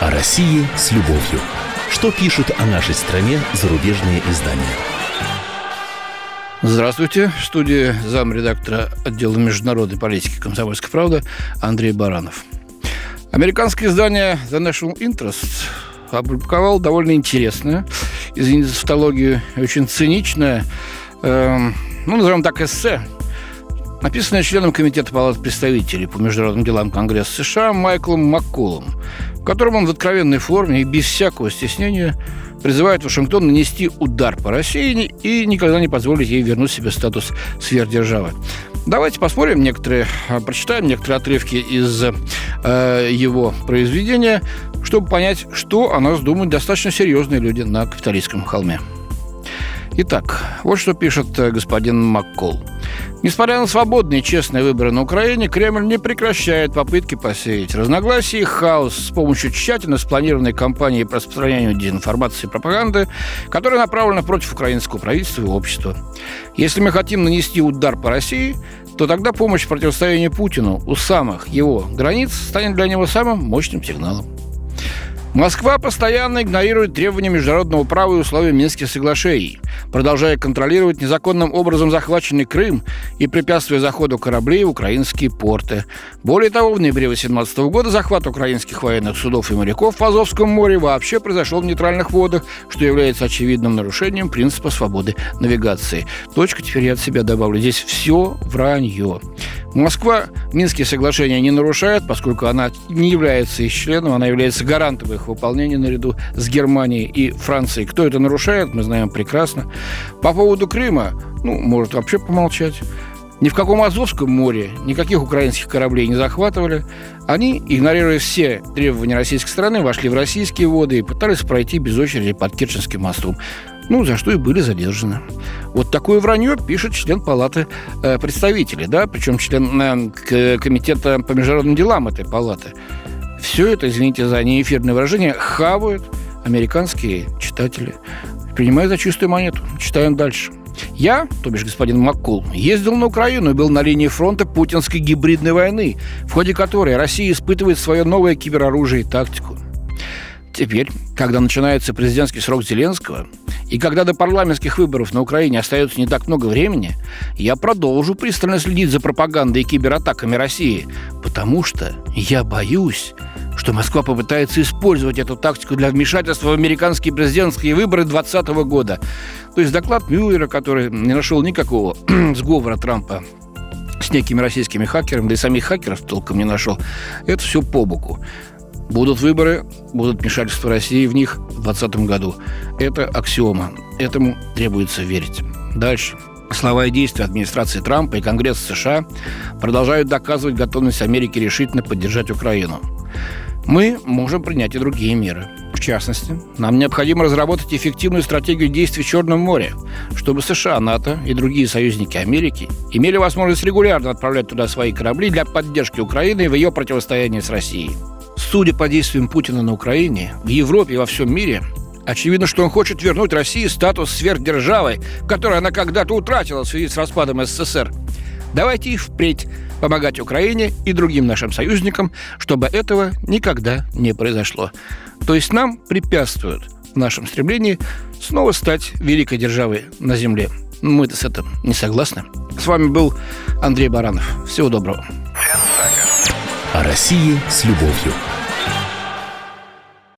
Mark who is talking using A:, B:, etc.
A: О России с любовью. Что пишут о нашей стране зарубежные издания?
B: Здравствуйте. В студии замредактора отдела международной политики «Комсомольской правды» Андрей Баранов. Американское издание The National Interest опубликовало довольно интересное, извините за тавтологию, очень циничное, э, ну, назовем так, эссе написанное членом Комитета палат представителей по международным делам Конгресса США Майклом Макколом, в котором он в откровенной форме и без всякого стеснения призывает Вашингтон нанести удар по России и никогда не позволить ей вернуть себе статус сверхдержавы. Давайте посмотрим некоторые, прочитаем некоторые отрывки из э, его произведения, чтобы понять, что о нас думают достаточно серьезные люди на капиталистском холме. Итак, вот что пишет э, господин Маккол. Несмотря на свободные и честные выборы на Украине, Кремль не прекращает попытки посеять разногласия и хаос с помощью тщательно спланированной кампании по распространению дезинформации и пропаганды, которая направлена против украинского правительства и общества. Если мы хотим нанести удар по России, то тогда помощь в противостоянии Путину у самых его границ станет для него самым мощным сигналом. Москва постоянно игнорирует требования международного права и условия Минских соглашений, продолжая контролировать незаконным образом захваченный Крым и препятствуя заходу кораблей в украинские порты. Более того, в ноябре 2018 года захват украинских военных судов и моряков в Азовском море вообще произошел в нейтральных водах, что является очевидным нарушением принципа свободы навигации. Точка теперь я от себя добавлю. Здесь все вранье. Москва Минские соглашения не нарушает, поскольку она не является их членом, она является гарантом их выполнения наряду с Германией и Францией. Кто это нарушает, мы знаем прекрасно. По поводу Крыма, ну, может вообще помолчать. Ни в каком Азовском море никаких украинских кораблей не захватывали. Они, игнорируя все требования российской стороны, вошли в российские воды и пытались пройти без очереди под Керченским мостом ну, за что и были задержаны. Вот такое вранье пишет член палаты э, представителей, да, причем член э, комитета по международным делам этой палаты. Все это, извините за неэфирное выражение, хавают американские читатели. Принимают за чистую монету. Читаем дальше. Я, то бишь господин Маккул, ездил на Украину и был на линии фронта путинской гибридной войны, в ходе которой Россия испытывает свое новое кибероружие и тактику. Теперь, когда начинается президентский срок Зеленского, и когда до парламентских выборов на Украине остается не так много времени, я продолжу пристально следить за пропагандой и кибератаками России, потому что я боюсь, что Москва попытается использовать эту тактику для вмешательства в американские президентские выборы 2020 года. То есть доклад Мюллера, который не нашел никакого сговора Трампа с некими российскими хакерами, да и самих хакеров толком не нашел, это все по боку. Будут выборы, будут вмешательства России в них в 2020 году. Это аксиома. Этому требуется верить. Дальше. Слова и действия администрации Трампа и Конгресса США продолжают доказывать готовность Америки решительно поддержать Украину. Мы можем принять и другие меры. В частности, нам необходимо разработать эффективную стратегию действий в Черном море, чтобы США, НАТО и другие союзники Америки имели возможность регулярно отправлять туда свои корабли для поддержки Украины в ее противостоянии с Россией. Судя по действиям Путина на Украине, в Европе и во всем мире, очевидно, что он хочет вернуть России статус сверхдержавы, который она когда-то утратила в связи с распадом СССР. Давайте и впредь помогать Украине и другим нашим союзникам, чтобы этого никогда не произошло. То есть нам препятствуют в нашем стремлении снова стать великой державой на Земле. Мы-то с этим не согласны. С вами был Андрей Баранов. Всего доброго.
A: О России с любовью.